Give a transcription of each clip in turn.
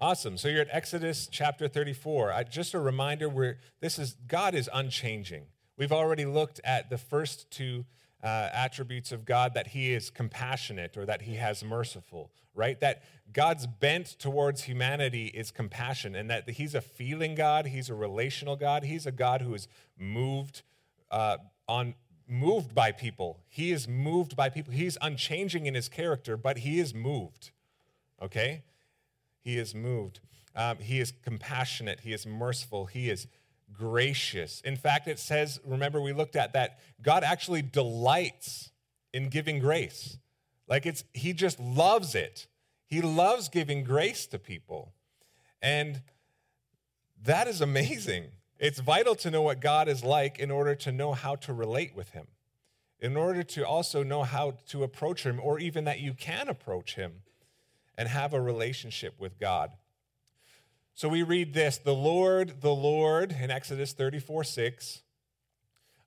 Awesome. So you're at Exodus chapter 34. I, just a reminder where this is God is unchanging. We've already looked at the first two uh, attributes of God that he is compassionate or that he has merciful, right? That God's bent towards humanity is compassion and that he's a feeling God, he's a relational God, he's a God who is moved uh, on moved by people. He is moved by people. He's unchanging in his character, but he is moved. Okay? He is moved. Um, he is compassionate. He is merciful. He is gracious. In fact, it says, remember, we looked at that God actually delights in giving grace. Like it's, he just loves it. He loves giving grace to people. And that is amazing. It's vital to know what God is like in order to know how to relate with him, in order to also know how to approach him, or even that you can approach him and have a relationship with God. So we read this the Lord, the Lord, in Exodus 34 6,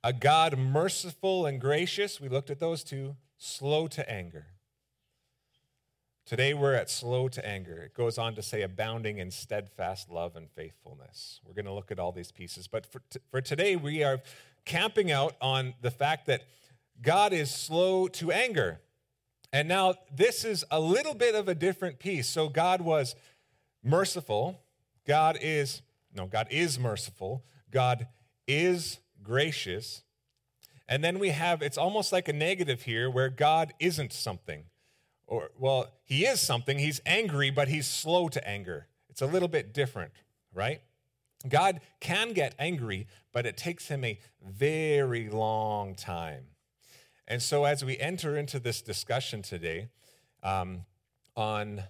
a God merciful and gracious. We looked at those two, slow to anger. Today we're at slow to anger. It goes on to say abounding in steadfast love and faithfulness. We're going to look at all these pieces. But for, t- for today, we are camping out on the fact that God is slow to anger. And now this is a little bit of a different piece. So God was merciful. God is, no, God is merciful. God is gracious. And then we have, it's almost like a negative here where God isn't something. Or, well, he is something. He's angry, but he's slow to anger. It's a little bit different, right? God can get angry, but it takes him a very long time. And so, as we enter into this discussion today um, on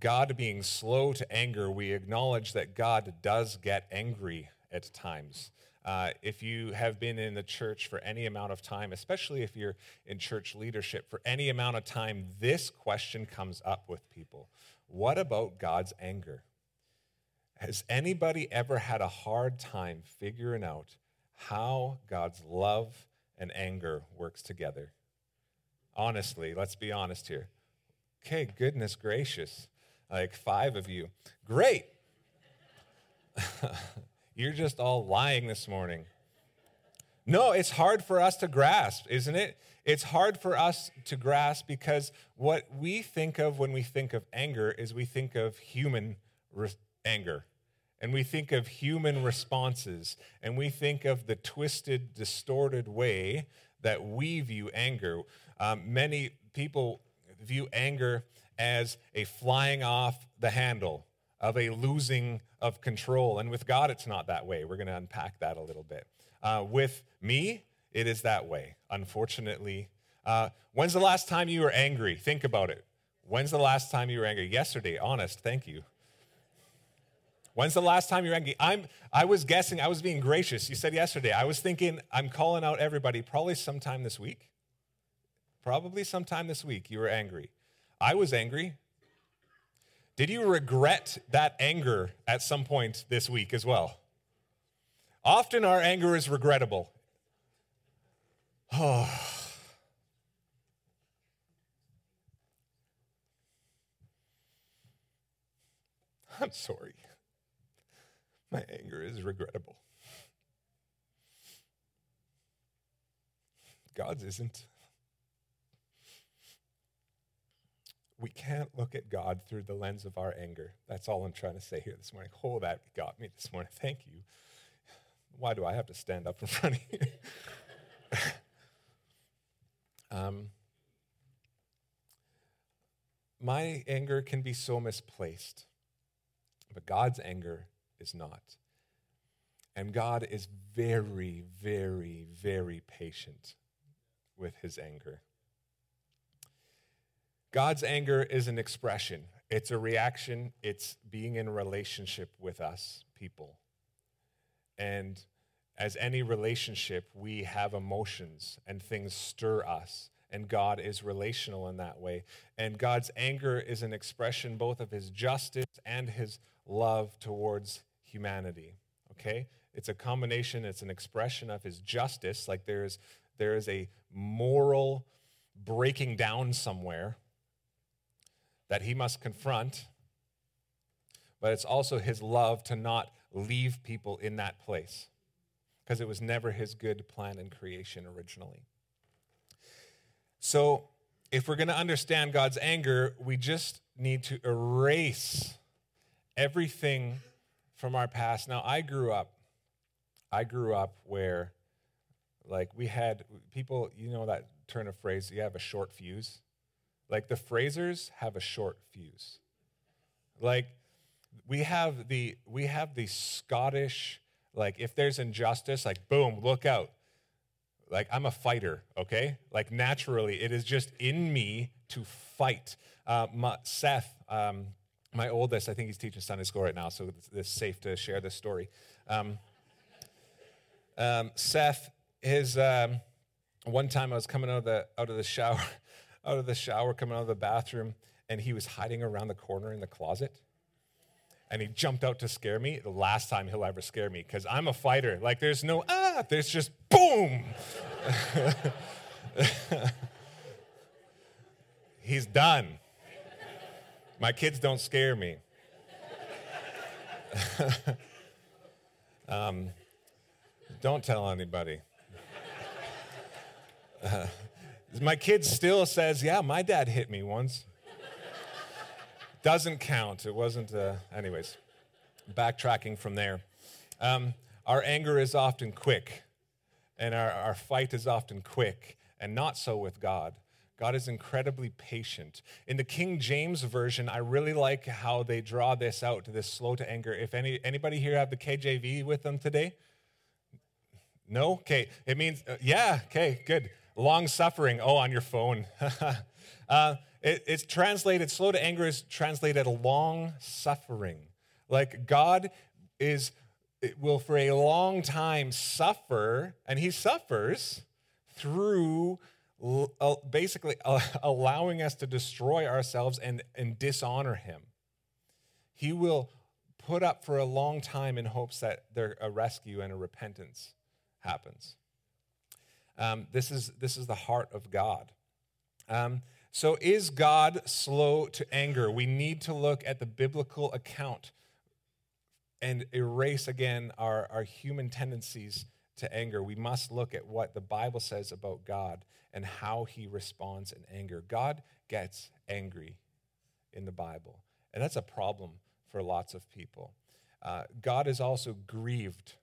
God being slow to anger, we acknowledge that God does get angry at times. Uh, if you have been in the church for any amount of time, especially if you're in church leadership for any amount of time, this question comes up with people What about God's anger? Has anybody ever had a hard time figuring out how God's love and anger works together. Honestly, let's be honest here. Okay, goodness gracious. Like five of you. Great. You're just all lying this morning. No, it's hard for us to grasp, isn't it? It's hard for us to grasp because what we think of when we think of anger is we think of human re- anger and we think of human responses, and we think of the twisted, distorted way that we view anger. Um, many people view anger as a flying off the handle of a losing of control. And with God, it's not that way. We're going to unpack that a little bit. Uh, with me, it is that way, unfortunately. Uh, when's the last time you were angry? Think about it. When's the last time you were angry? Yesterday, honest, thank you. When's the last time you angry? I'm, I was guessing, I was being gracious. You said yesterday. I was thinking, I'm calling out everybody probably sometime this week. Probably sometime this week you were angry. I was angry. Did you regret that anger at some point this week as well? Often our anger is regrettable. Oh. I'm sorry. My anger is regrettable. God's isn't. We can't look at God through the lens of our anger. That's all I'm trying to say here this morning. Oh, that got me this morning. Thank you. Why do I have to stand up in front of you? um, my anger can be so misplaced, but God's anger is not. And God is very, very, very patient with his anger. God's anger is an expression, it's a reaction, it's being in relationship with us, people. And as any relationship, we have emotions and things stir us. And God is relational in that way. And God's anger is an expression both of his justice and his love towards humanity. Okay? It's a combination, it's an expression of his justice, like there's there is a moral breaking down somewhere that he must confront. but it's also his love to not leave people in that place because it was never his good plan in creation originally. So, if we're going to understand God's anger, we just need to erase everything from our past. Now, I grew up, I grew up where, like, we had people, you know, that turn of phrase, you have a short fuse. Like, the Frasers have a short fuse. Like, we have the we have the Scottish like if there's injustice like boom look out like I'm a fighter, okay? Like naturally, it is just in me to fight. Uh, my, Seth, um, my oldest, I think he's teaching Sunday school right now, so it's, safe to share this story. Um, um, Seth, his um, one time I was coming out of the out of the shower, out of the shower, coming out of the bathroom, and he was hiding around the corner in the closet and he jumped out to scare me, the last time he'll ever scare me, because I'm a fighter. Like, there's no, ah, there's just boom. He's done. My kids don't scare me. um, don't tell anybody. Uh, my kid still says, Yeah, my dad hit me once. Doesn't count. It wasn't, uh, anyways, backtracking from there. Um, our anger is often quick, and our, our fight is often quick, and not so with God. God is incredibly patient. In the King James version, I really like how they draw this out, this slow to anger. If any anybody here have the KJV with them today? No? Okay. It means, uh, yeah, okay, good. Long suffering. Oh, on your phone. uh, it, it's translated, slow to anger is translated long suffering. Like God is, will for a long time suffer, and he suffers through basically allowing us to destroy ourselves and, and dishonor him. He will put up for a long time in hopes that there, a rescue and a repentance happens. Um, this, is, this is the heart of God. Um, so, is God slow to anger? We need to look at the biblical account and erase again our, our human tendencies to anger. We must look at what the Bible says about God and how he responds in anger. God gets angry in the Bible, and that's a problem for lots of people. Uh, God is also grieved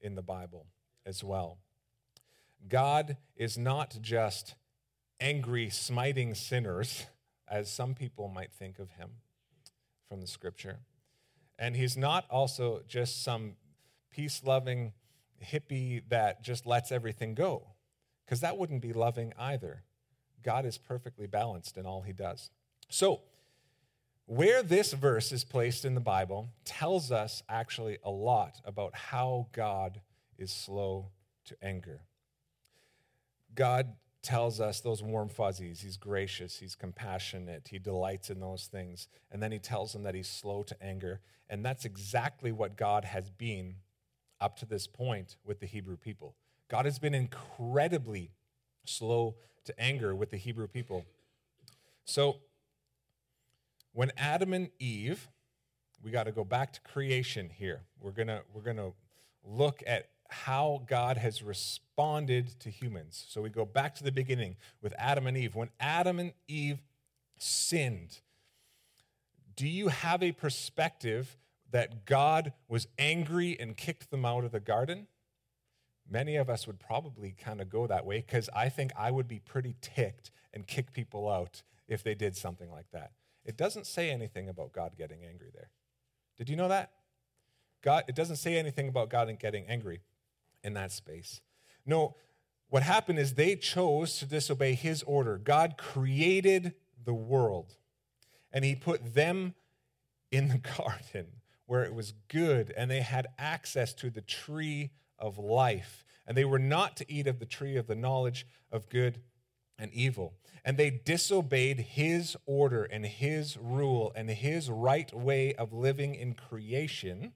in the Bible as well. God is not just angry, smiting sinners, as some people might think of him from the scripture. And he's not also just some peace loving hippie that just lets everything go, because that wouldn't be loving either. God is perfectly balanced in all he does. So, where this verse is placed in the Bible tells us actually a lot about how God is slow to anger. God tells us those warm fuzzies. He's gracious, he's compassionate, he delights in those things. And then he tells them that he's slow to anger. And that's exactly what God has been up to this point with the Hebrew people. God has been incredibly slow to anger with the Hebrew people. So, when Adam and Eve, we got to go back to creation here. We're going to we're going to look at how God has responded to humans. So we go back to the beginning with Adam and Eve. When Adam and Eve sinned, do you have a perspective that God was angry and kicked them out of the garden? Many of us would probably kind of go that way because I think I would be pretty ticked and kick people out if they did something like that. It doesn't say anything about God getting angry there. Did you know that? God, it doesn't say anything about God getting angry in that space. No, what happened is they chose to disobey his order. God created the world, and he put them in the garden where it was good, and they had access to the tree of life. And they were not to eat of the tree of the knowledge of good and evil. And they disobeyed his order and his rule and his right way of living in creation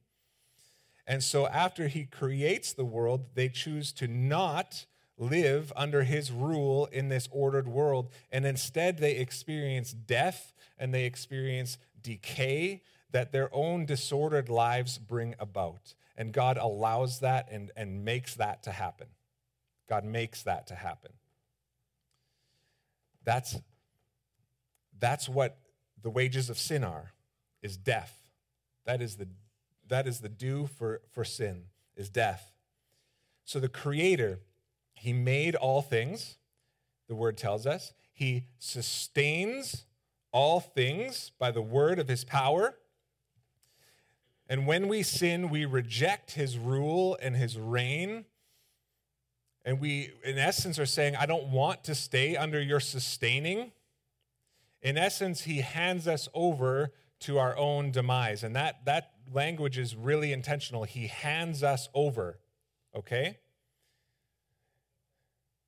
and so, after he creates the world, they choose to not live under his rule in this ordered world. And instead, they experience death and they experience decay. That their own disordered lives bring about. And God allows that and, and makes that to happen. God makes that to happen. That's, that's what the wages of sin are, is death. That is the, that is the due for, for sin, is death. So the Creator, He made all things, the word tells us. He sustains all things by the word of His power. And when we sin, we reject His rule and His reign. And we, in essence, are saying, I don't want to stay under your sustaining. In essence, He hands us over to our own demise. And that, that language is really intentional. He hands us over, okay?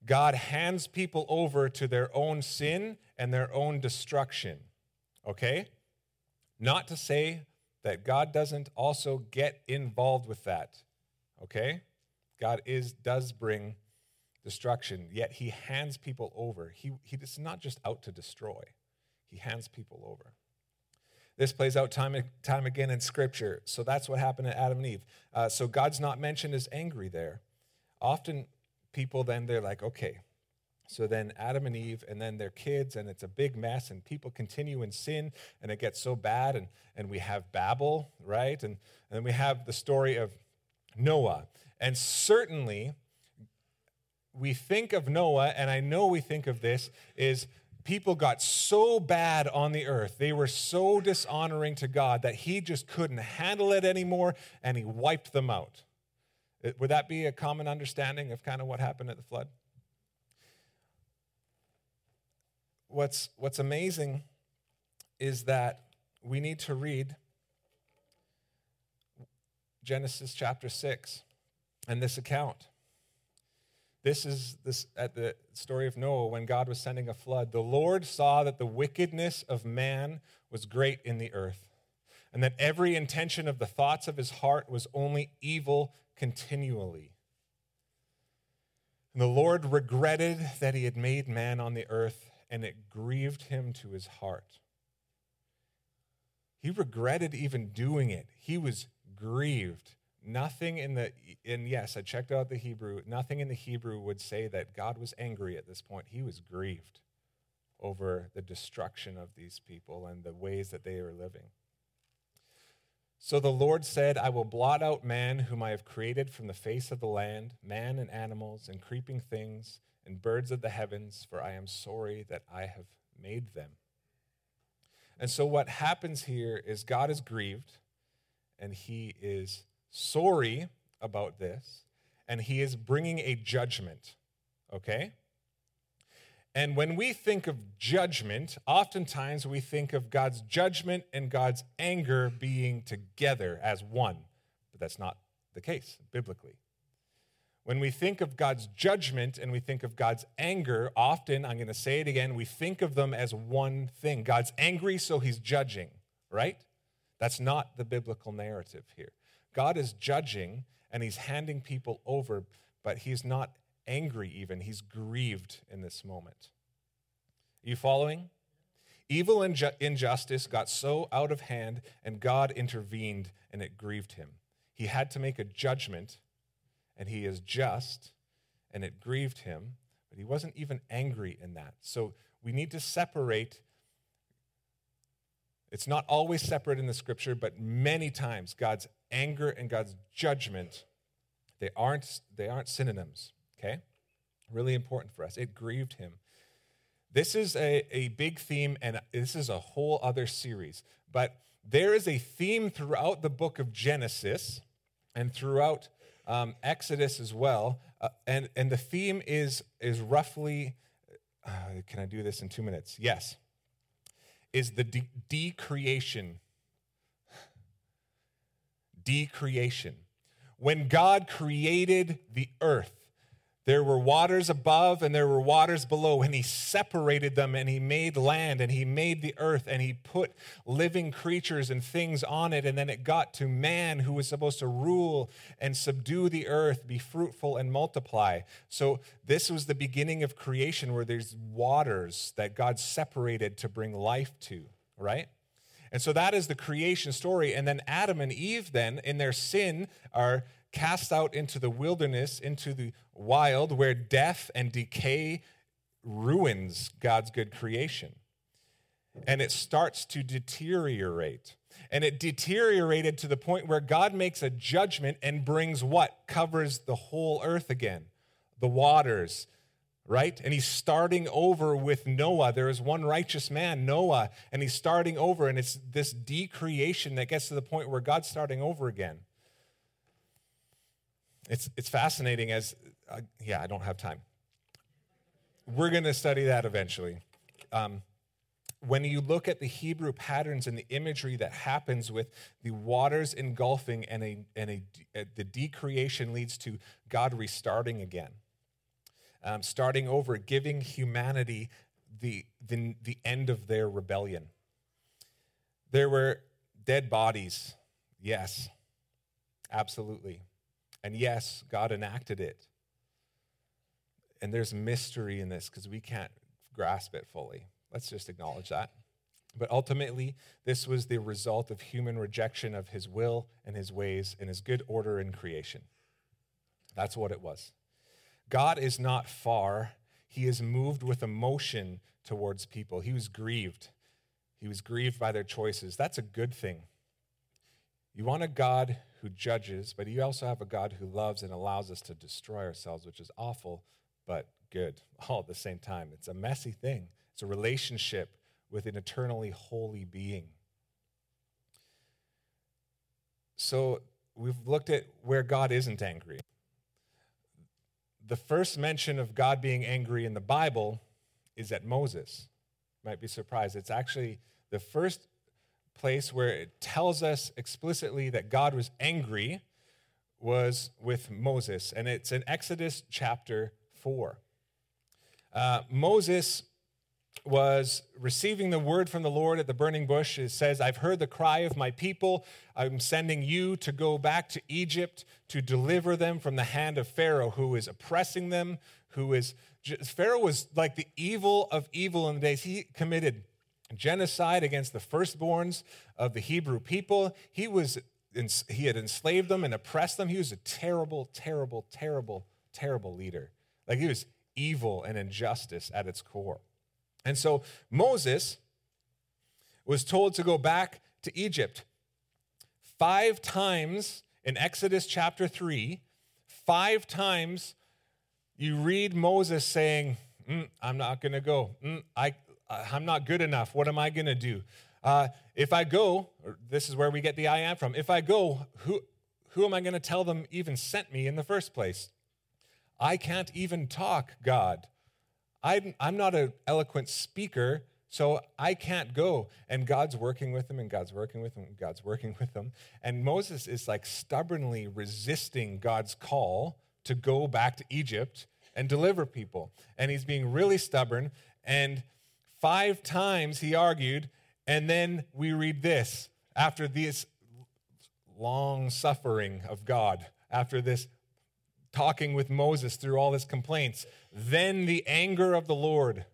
God hands people over to their own sin and their own destruction, okay? Not to say that God doesn't also get involved with that, okay? God is does bring destruction, yet he hands people over. He, he is not just out to destroy, he hands people over. This plays out time and time again in Scripture. So that's what happened to Adam and Eve. Uh, so God's not mentioned as angry there. Often people then they're like, okay, so then Adam and Eve, and then their kids, and it's a big mess, and people continue in sin, and it gets so bad, and, and we have Babel, right? And, and then we have the story of Noah. And certainly, we think of Noah, and I know we think of this, is people got so bad on the earth. They were so dishonoring to God that he just couldn't handle it anymore and he wiped them out. Would that be a common understanding of kind of what happened at the flood? What's, what's amazing is that we need to read Genesis chapter 6 and this account. This is this at the story of Noah when God was sending a flood. The Lord saw that the wickedness of man was great in the earth, and that every intention of the thoughts of his heart was only evil continually. And the Lord regretted that he had made man on the earth, and it grieved him to his heart. He regretted even doing it. He was grieved Nothing in the, and yes, I checked out the Hebrew, nothing in the Hebrew would say that God was angry at this point. He was grieved over the destruction of these people and the ways that they were living. So the Lord said, I will blot out man whom I have created from the face of the land, man and animals and creeping things and birds of the heavens, for I am sorry that I have made them. And so what happens here is God is grieved and he is sorry about this, and he is bringing a judgment, okay? And when we think of judgment, oftentimes we think of God's judgment and God's anger being together as one, but that's not the case biblically. When we think of God's judgment and we think of God's anger, often, I'm going to say it again, we think of them as one thing. God's angry, so he's judging, right? That's not the biblical narrative here. God is judging and he's handing people over, but he's not angry even. He's grieved in this moment. Are you following? Evil and ju- injustice got so out of hand, and God intervened, and it grieved him. He had to make a judgment, and he is just, and it grieved him, but he wasn't even angry in that. So we need to separate it's not always separate in the scripture, but many times God's anger and God's judgment, they aren't, they aren't synonyms, okay? Really important for us. It grieved him. This is a, a big theme, and this is a whole other series. But there is a theme throughout the book of Genesis and throughout um, Exodus as well. Uh, and, and the theme is, is roughly, uh, can I do this in two minutes? Yes is the de- decreation. Decreation. When God created the earth, there were waters above and there were waters below, and he separated them and he made land and he made the earth and he put living creatures and things on it. And then it got to man who was supposed to rule and subdue the earth, be fruitful and multiply. So, this was the beginning of creation where there's waters that God separated to bring life to, right? And so that is the creation story. And then Adam and Eve, then, in their sin, are cast out into the wilderness, into the wild, where death and decay ruins God's good creation. And it starts to deteriorate. And it deteriorated to the point where God makes a judgment and brings what? Covers the whole earth again the waters, right? And he's starting over with Noah. There is one righteous man, Noah, and he's starting over, and it's this decreation that gets to the point where God's starting over again. It's, it's fascinating as, uh, yeah, I don't have time. We're going to study that eventually. Um, when you look at the Hebrew patterns and the imagery that happens with the waters engulfing and, a, and a, a the decreation leads to God restarting again um, starting over, giving humanity the, the, the end of their rebellion. There were dead bodies, yes, absolutely. And yes, God enacted it. And there's mystery in this because we can't grasp it fully. Let's just acknowledge that. But ultimately, this was the result of human rejection of his will and his ways and his good order in creation. That's what it was. God is not far. He is moved with emotion towards people. He was grieved. He was grieved by their choices. That's a good thing. You want a God who judges, but you also have a God who loves and allows us to destroy ourselves, which is awful, but good all at the same time. It's a messy thing, it's a relationship with an eternally holy being. So we've looked at where God isn't angry the first mention of God being angry in the Bible is at Moses. You might be surprised. It's actually the first place where it tells us explicitly that God was angry was with Moses, and it's in Exodus chapter 4. Uh, Moses was receiving the word from the Lord at the burning bush. It says, I've heard the cry of my people. I'm sending you to go back to Egypt to deliver them from the hand of Pharaoh, who is oppressing them, who is. Pharaoh was like the evil of evil in the days. He committed genocide against the firstborns of the Hebrew people. He was he had enslaved them and oppressed them. He was a terrible, terrible, terrible, terrible leader. Like he was evil and injustice at its core. And so Moses was told to go back to Egypt. Five times in Exodus chapter 3, five times you read Moses saying, mm, I'm not going to go. Mm, I, I'm not good enough. What am I going to do? Uh, if I go, this is where we get the I am from. If I go, who, who am I going to tell them even sent me in the first place? I can't even talk, God. I'm, I'm not an eloquent speaker, so I can't go. And God's working with him, and God's working with him, and God's working with him. And Moses is like stubbornly resisting God's call to go back to Egypt and deliver people. And he's being really stubborn. And five times he argued. And then we read this after this long suffering of God, after this talking with Moses through all his complaints. Then the anger of the Lord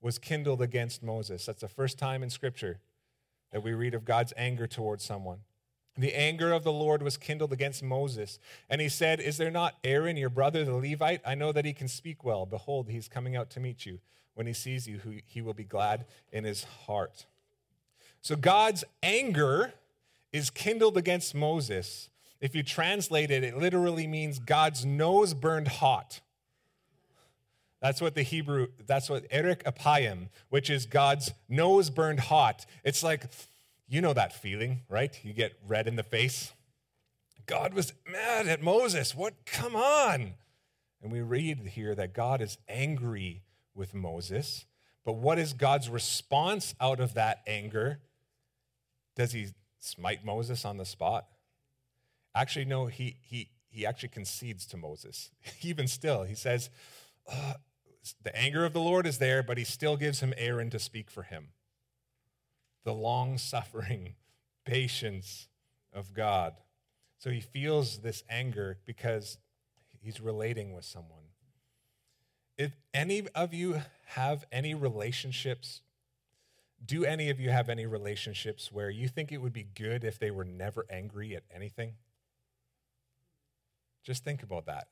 was kindled against Moses. That's the first time in Scripture that we read of God's anger towards someone. The anger of the Lord was kindled against Moses. And he said, Is there not Aaron, your brother, the Levite? I know that he can speak well. Behold, he's coming out to meet you. When he sees you, he will be glad in his heart. So God's anger is kindled against Moses if you translate it, it literally means God's nose burned hot. That's what the Hebrew, that's what Erech Apayim, which is God's nose burned hot. It's like, you know that feeling, right? You get red in the face. God was mad at Moses. What? Come on. And we read here that God is angry with Moses. But what is God's response out of that anger? Does he smite Moses on the spot? Actually, no, he, he, he actually concedes to Moses. Even still, he says, uh, The anger of the Lord is there, but he still gives him Aaron to speak for him. The long suffering patience of God. So he feels this anger because he's relating with someone. If any of you have any relationships do any of you have any relationships where you think it would be good if they were never angry at anything? Just think about that.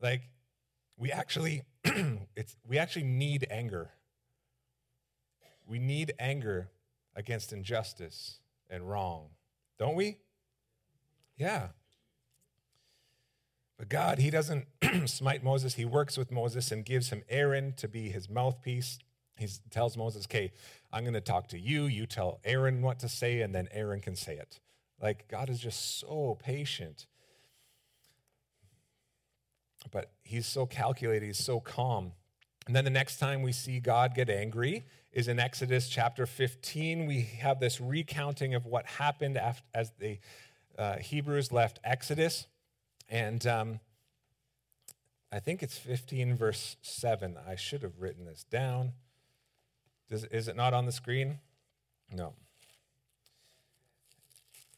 Like, we actually, it's, we actually need anger. We need anger against injustice and wrong, don't we? Yeah. But God, He doesn't smite Moses. He works with Moses and gives him Aaron to be his mouthpiece. He tells Moses, okay, I'm going to talk to you. You tell Aaron what to say, and then Aaron can say it. Like, God is just so patient. But He's so calculated, He's so calm. And then the next time we see God get angry is in Exodus chapter 15. We have this recounting of what happened after, as the uh, Hebrews left Exodus. And um, I think it's 15, verse 7. I should have written this down. Does, is it not on the screen? No.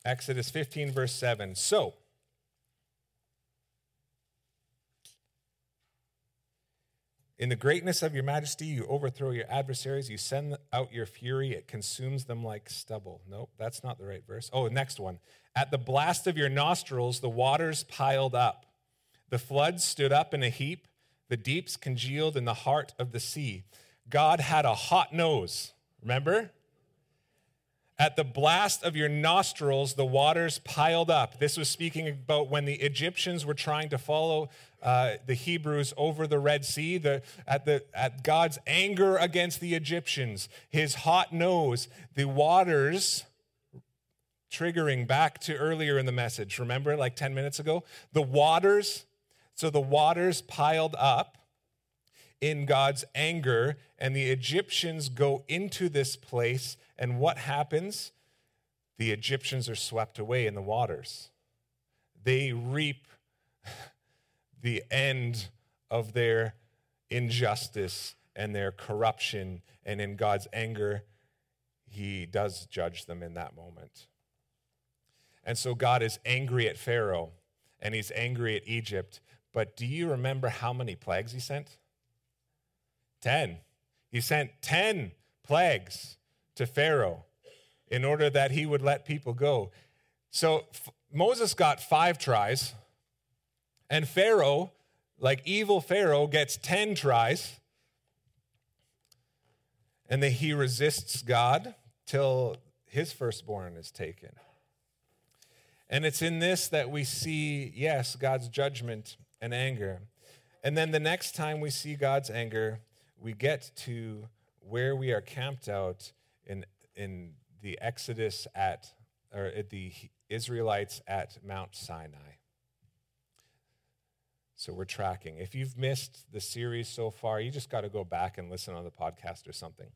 Exodus 15, verse 7. So, In the greatness of your majesty, you overthrow your adversaries. You send out your fury. It consumes them like stubble. Nope, that's not the right verse. Oh, next one. At the blast of your nostrils, the waters piled up. The floods stood up in a heap. The deeps congealed in the heart of the sea. God had a hot nose. Remember? At the blast of your nostrils, the waters piled up. This was speaking about when the Egyptians were trying to follow uh, the Hebrews over the Red Sea, the, at, the, at God's anger against the Egyptians, his hot nose, the waters triggering back to earlier in the message. Remember, like 10 minutes ago? The waters, so the waters piled up in God's anger, and the Egyptians go into this place, and what happens? The Egyptians are swept away in the waters. They reap the end of their injustice and their corruption, and in God's anger, He does judge them in that moment. And so God is angry at Pharaoh and He's angry at Egypt. But do you remember how many plagues He sent? 10. He sent 10 plagues to Pharaoh in order that he would let people go. So F- Moses got five tries, and Pharaoh, like evil Pharaoh, gets 10 tries. And then he resists God till his firstborn is taken. And it's in this that we see, yes, God's judgment and anger. And then the next time we see God's anger, we get to where we are camped out in, in the Exodus at, or at the Israelites at Mount Sinai. So we're tracking. If you've missed the series so far, you just got to go back and listen on the podcast or something.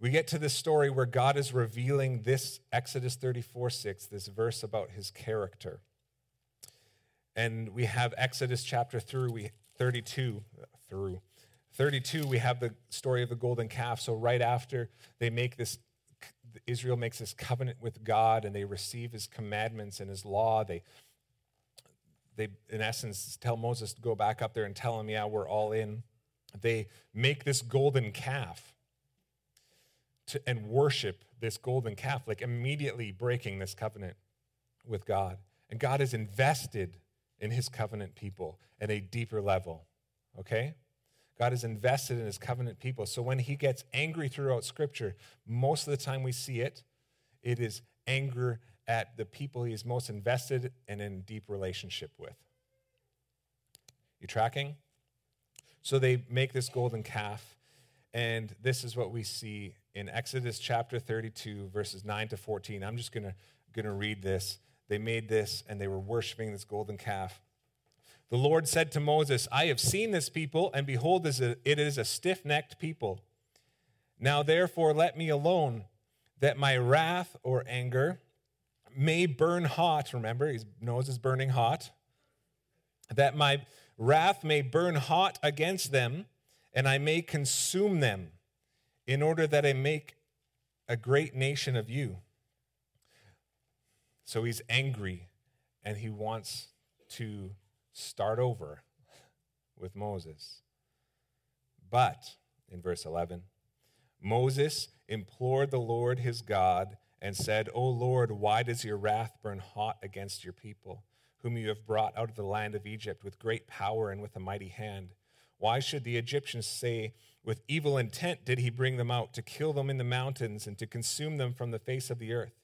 We get to this story where God is revealing this Exodus 34 6, this verse about his character. And we have Exodus chapter through we 32, through. 32, we have the story of the golden calf. So, right after they make this, Israel makes this covenant with God and they receive his commandments and his law, they, they in essence, tell Moses to go back up there and tell him, yeah, we're all in. They make this golden calf to, and worship this golden calf, like immediately breaking this covenant with God. And God is invested in his covenant people at a deeper level. Okay? God is invested in his covenant people. So when he gets angry throughout Scripture, most of the time we see it, it is anger at the people he is most invested and in deep relationship with. You tracking? So they make this golden calf, and this is what we see in Exodus chapter 32, verses 9 to 14. I'm just gonna, gonna read this. They made this and they were worshiping this golden calf. The Lord said to Moses, I have seen this people, and behold, it is a stiff necked people. Now therefore let me alone, that my wrath or anger may burn hot. Remember, his nose is burning hot. That my wrath may burn hot against them, and I may consume them, in order that I make a great nation of you. So he's angry, and he wants to start over with Moses. But, in verse 11, Moses implored the Lord his God and said, O Lord, why does your wrath burn hot against your people, whom you have brought out of the land of Egypt with great power and with a mighty hand? Why should the Egyptians say, With evil intent did he bring them out, to kill them in the mountains and to consume them from the face of the earth?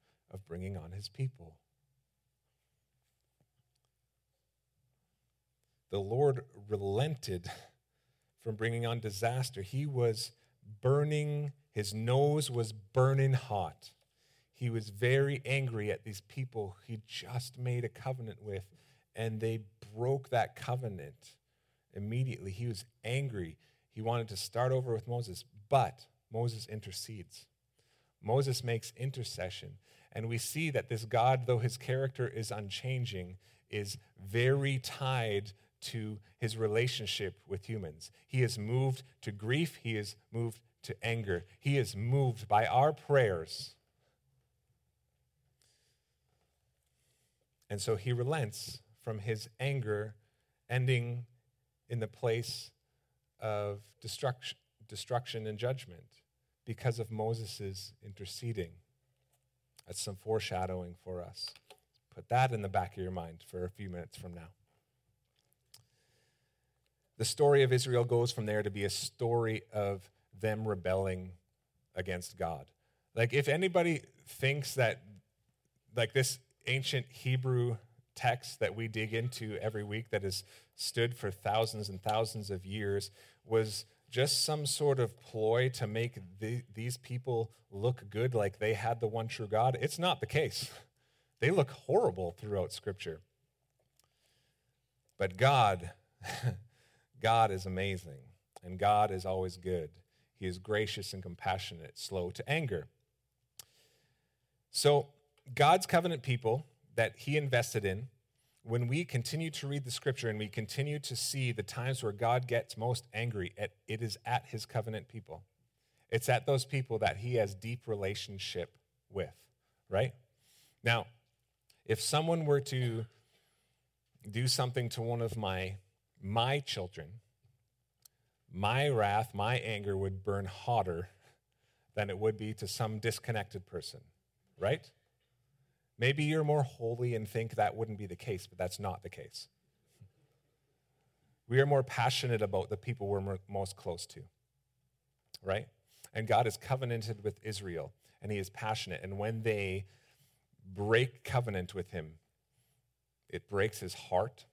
of bringing on his people. The Lord relented from bringing on disaster. He was burning, his nose was burning hot he was very angry at these people he just made a covenant with, and they broke that covenant immediately. He was angry. He wanted to start over with Moses, but Moses intercedes. Moses makes intercession. And we see that this God, though his character is unchanging, is very tied to his relationship with humans. He is moved to grief, he is moved to anger, he is moved by our prayers And so he relents from his anger, ending in the place of destruction, destruction and judgment because of Moses' interceding. That's some foreshadowing for us. Put that in the back of your mind for a few minutes from now. The story of Israel goes from there to be a story of them rebelling against God. Like, if anybody thinks that, like, this ancient Hebrew text that we dig into every week that has stood for thousands and thousands of years was just some sort of ploy to make the, these people look good like they had the one true God. It's not the case. They look horrible throughout Scripture. But God, God is amazing, and God is always good. He is gracious and compassionate, slow to anger. So, God's covenant people that he invested in, when we continue to read the scripture and we continue to see the times where God gets most angry, at, it is at his covenant people. It's at those people that he has deep relationship with, right? Now, if someone were to do something to one of my my children, my wrath, my anger would burn hotter than it would be to some disconnected person, right? Maybe you're more holy and think that wouldn't be the case, but that's not the case. We are more passionate about the people we're most close to, right? And God is covenanted with Israel, and He is passionate. And when they break covenant with Him, it breaks His heart.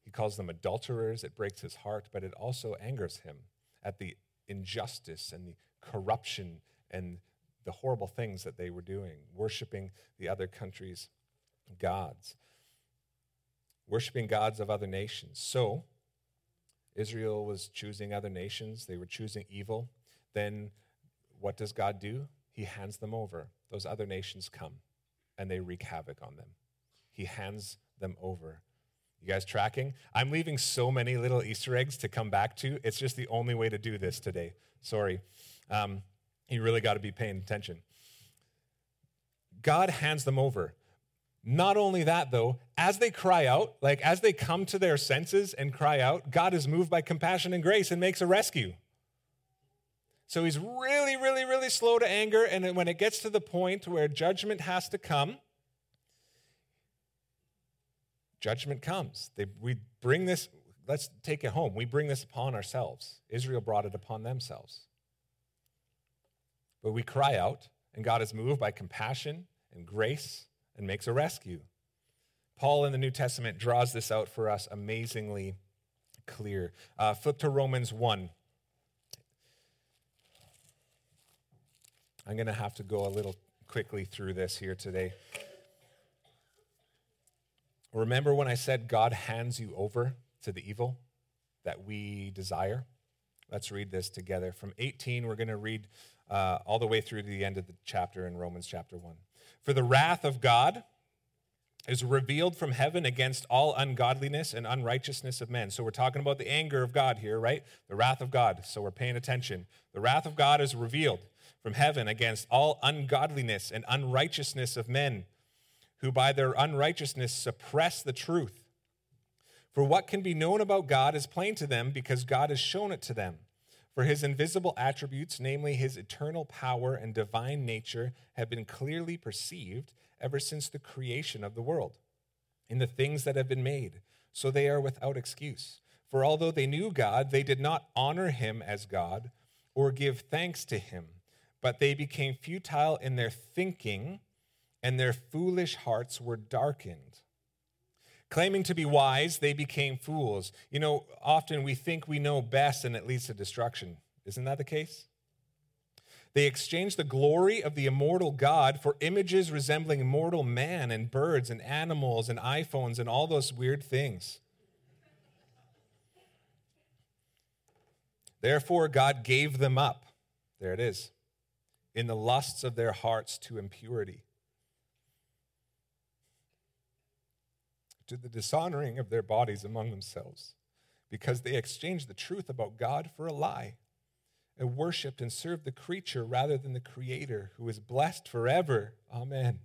He calls them adulterers. It breaks His heart, but it also angers Him at the injustice and the corruption and the horrible things that they were doing, worshiping the other countries' gods, worshiping gods of other nations. So, Israel was choosing other nations, they were choosing evil. Then, what does God do? He hands them over. Those other nations come and they wreak havoc on them. He hands them over. You guys tracking? I'm leaving so many little Easter eggs to come back to. It's just the only way to do this today. Sorry. Um, you really got to be paying attention. God hands them over. Not only that, though, as they cry out, like as they come to their senses and cry out, God is moved by compassion and grace and makes a rescue. So he's really, really, really slow to anger. And when it gets to the point where judgment has to come, judgment comes. They, we bring this, let's take it home. We bring this upon ourselves. Israel brought it upon themselves. But we cry out, and God is moved by compassion and grace and makes a rescue. Paul in the New Testament draws this out for us amazingly clear. Uh, flip to Romans 1. I'm going to have to go a little quickly through this here today. Remember when I said God hands you over to the evil that we desire? Let's read this together. From 18, we're going to read uh, all the way through to the end of the chapter in Romans chapter 1. For the wrath of God is revealed from heaven against all ungodliness and unrighteousness of men. So we're talking about the anger of God here, right? The wrath of God. So we're paying attention. The wrath of God is revealed from heaven against all ungodliness and unrighteousness of men who by their unrighteousness suppress the truth. For what can be known about God is plain to them because God has shown it to them. For his invisible attributes, namely his eternal power and divine nature, have been clearly perceived ever since the creation of the world in the things that have been made, so they are without excuse. For although they knew God, they did not honor him as God or give thanks to him, but they became futile in their thinking, and their foolish hearts were darkened. Claiming to be wise, they became fools. You know, often we think we know best and it leads to destruction. Isn't that the case? They exchanged the glory of the immortal God for images resembling mortal man and birds and animals and iPhones and all those weird things. Therefore, God gave them up. There it is. In the lusts of their hearts to impurity to the dishonoring of their bodies among themselves, because they exchanged the truth about God for a lie, and worshiped and served the creature rather than the Creator, who is blessed forever. Amen.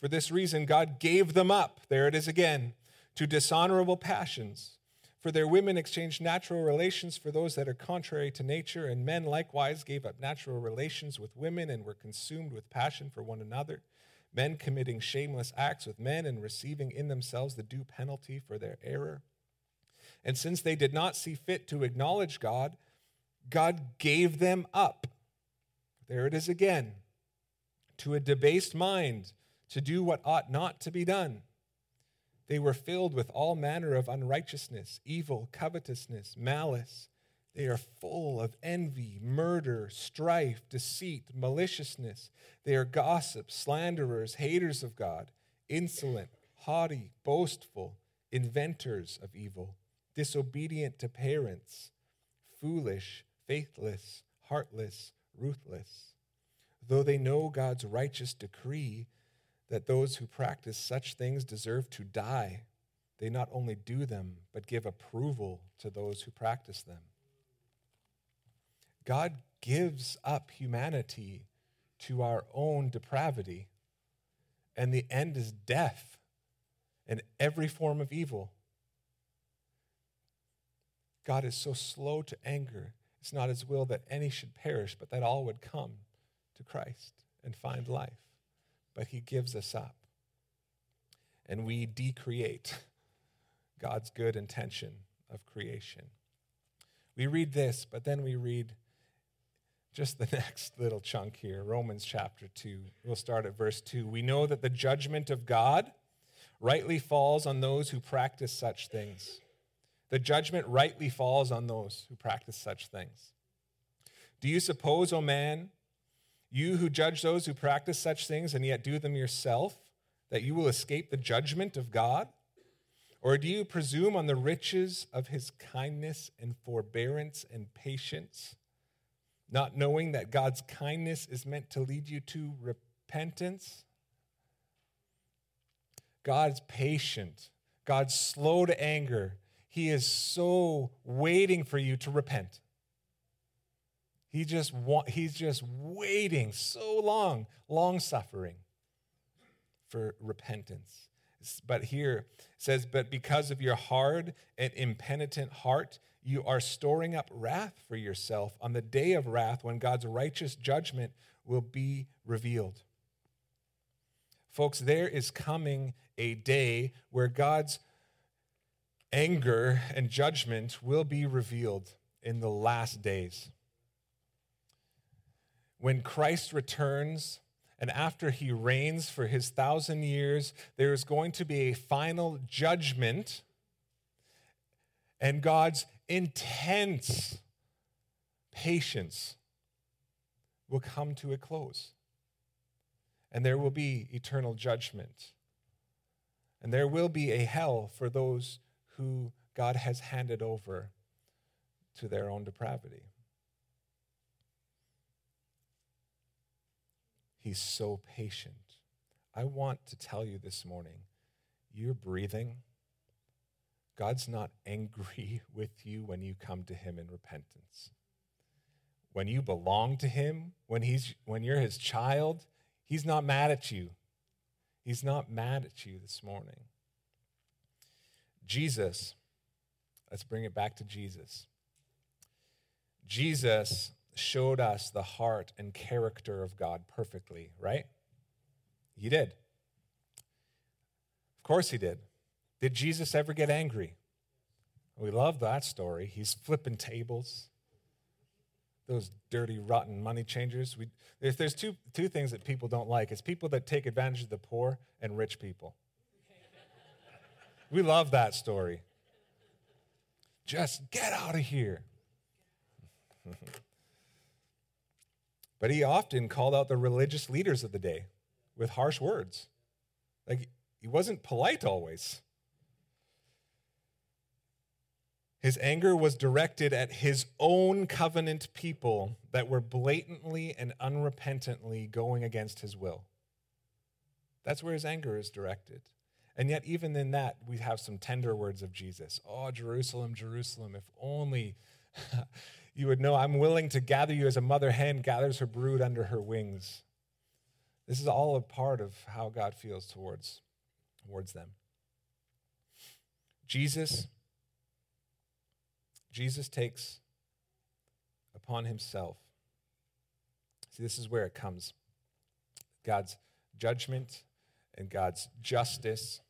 For this reason, God gave them up, there it is again, to dishonorable passions. For their women exchanged natural relations for those that are contrary to nature, and men likewise gave up natural relations with women and were consumed with passion for one another men committing shameless acts with men and receiving in themselves the due penalty for their error. And since they did not see fit to acknowledge God, God gave them up. There it is again to a debased mind to do what ought not to be done. They were filled with all manner of unrighteousness, evil, covetousness, malice. They are full of envy, murder, strife, deceit, maliciousness. They are gossips, slanderers, haters of God, insolent, haughty, boastful, inventors of evil, disobedient to parents, foolish, faithless, heartless, ruthless. Though they know God's righteous decree that those who practice such things deserve to die, they not only do them, but give approval to those who practice them. God gives up humanity to our own depravity, and the end is death and every form of evil. God is so slow to anger. It's not his will that any should perish, but that all would come to Christ and find life. But he gives us up. And we decreate God's good intention of creation. We read this, but then we read just the next little chunk here, Romans chapter 2. We'll start at verse 2. We know that the judgment of God rightly falls on those who practice such things. The judgment rightly falls on those who practice such things. Do you suppose, O oh man, you who judge those who practice such things and yet do them yourself, that you will escape the judgment of God? Or do you presume on the riches of his kindness and forbearance and patience? Not knowing that God's kindness is meant to lead you to repentance. God's patient, God's slow to anger. He is so waiting for you to repent. He just he's just waiting so long, long suffering for repentance. But here it says, But because of your hard and impenitent heart, you are storing up wrath for yourself on the day of wrath when God's righteous judgment will be revealed. Folks, there is coming a day where God's anger and judgment will be revealed in the last days. When Christ returns, and after he reigns for his thousand years, there is going to be a final judgment, and God's intense patience will come to a close. And there will be eternal judgment. And there will be a hell for those who God has handed over to their own depravity. He's so patient. I want to tell you this morning you're breathing. God's not angry with you when you come to Him in repentance. When you belong to Him, when, he's, when you're His child, He's not mad at you. He's not mad at you this morning. Jesus, let's bring it back to Jesus. Jesus showed us the heart and character of God perfectly, right? He did. Of course, he did. Did Jesus ever get angry? We love that story. He's flipping tables. Those dirty, rotten money changers. We, there's, there's two, two things that people don't like it's people that take advantage of the poor and rich people. we love that story. Just get out of here. but he often called out the religious leaders of the day with harsh words. Like he wasn't polite always. His anger was directed at his own covenant people that were blatantly and unrepentantly going against his will. That's where his anger is directed. And yet, even in that, we have some tender words of Jesus. Oh, Jerusalem, Jerusalem, if only you would know I'm willing to gather you as a mother hen gathers her brood under her wings. This is all a part of how God feels towards, towards them. Jesus, Jesus takes upon himself. See, this is where it comes. God's judgment and God's justice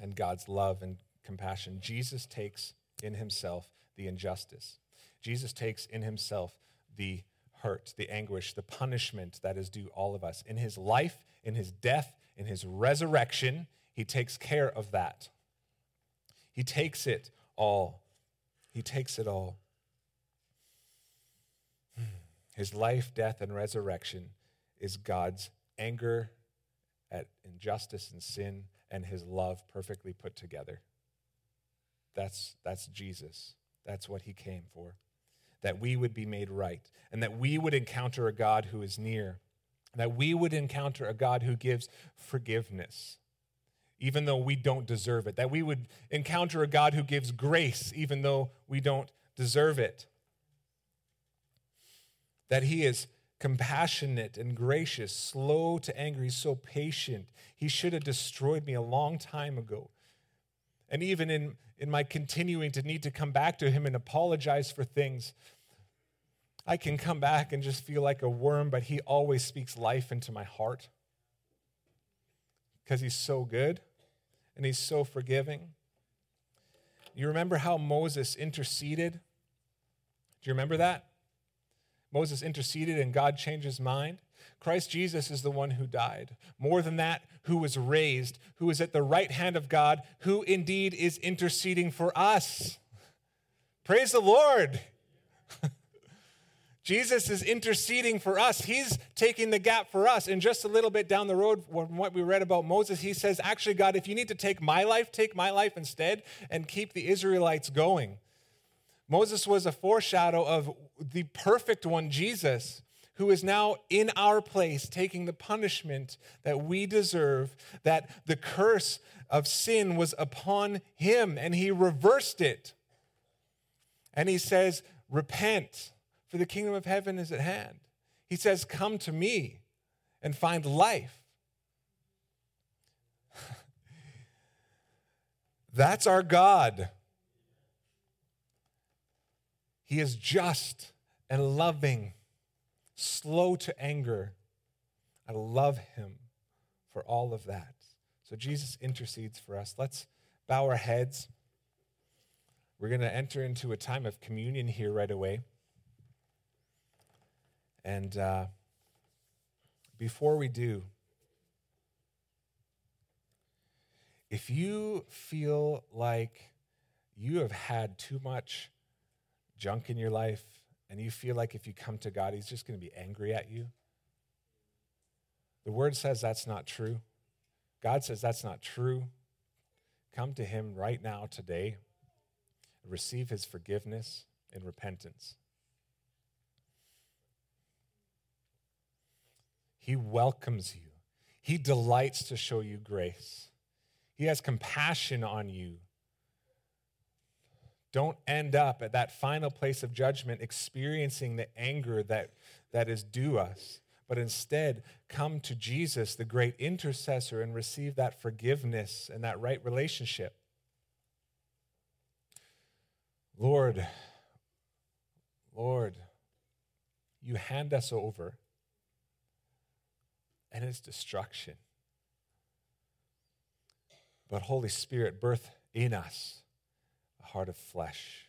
and God's love and compassion. Jesus takes in himself the injustice. Jesus takes in himself the hurt, the anguish, the punishment that is due all of us. In his life, in his death, in his resurrection, he takes care of that. He takes it all. He takes it all. Hmm. His life, death, and resurrection is God's anger at injustice and sin and his love perfectly put together. That's, that's Jesus. That's what he came for that we would be made right, and that we would encounter a God who is near, that we would encounter a God who gives forgiveness, even though we don't deserve it, that we would encounter a God who gives grace, even though we don't deserve it, that He is compassionate and gracious, slow to anger. He's so patient. He should have destroyed me a long time ago. And even in, in my continuing to need to come back to him and apologize for things, I can come back and just feel like a worm, but he always speaks life into my heart because he's so good and he's so forgiving. You remember how Moses interceded? Do you remember that? Moses interceded and God changed his mind. Christ Jesus is the one who died. More than that, who was raised, who is at the right hand of God, who indeed is interceding for us. Praise the Lord. Jesus is interceding for us. He's taking the gap for us. And just a little bit down the road from what we read about Moses, he says, Actually, God, if you need to take my life, take my life instead and keep the Israelites going. Moses was a foreshadow of the perfect one, Jesus, who is now in our place, taking the punishment that we deserve, that the curse of sin was upon him, and he reversed it. And he says, Repent, for the kingdom of heaven is at hand. He says, Come to me and find life. That's our God. He is just and loving slow to anger. I love him for all of that. So Jesus intercedes for us. Let's bow our heads. We're going to enter into a time of communion here right away. And uh, before we do, if you feel like you have had too much junk in your life, and you feel like if you come to God, He's just going to be angry at you, the Word says that's not true. God says that's not true. Come to Him right now, today. Receive His forgiveness. in repentance. He welcomes you. He delights to show you grace. He has compassion on you. Don't end up at that final place of judgment experiencing the anger that, that is due us, but instead come to Jesus, the great intercessor, and receive that forgiveness and that right relationship. Lord, Lord, you hand us over, and it's destruction. But Holy Spirit, birth in us a heart of flesh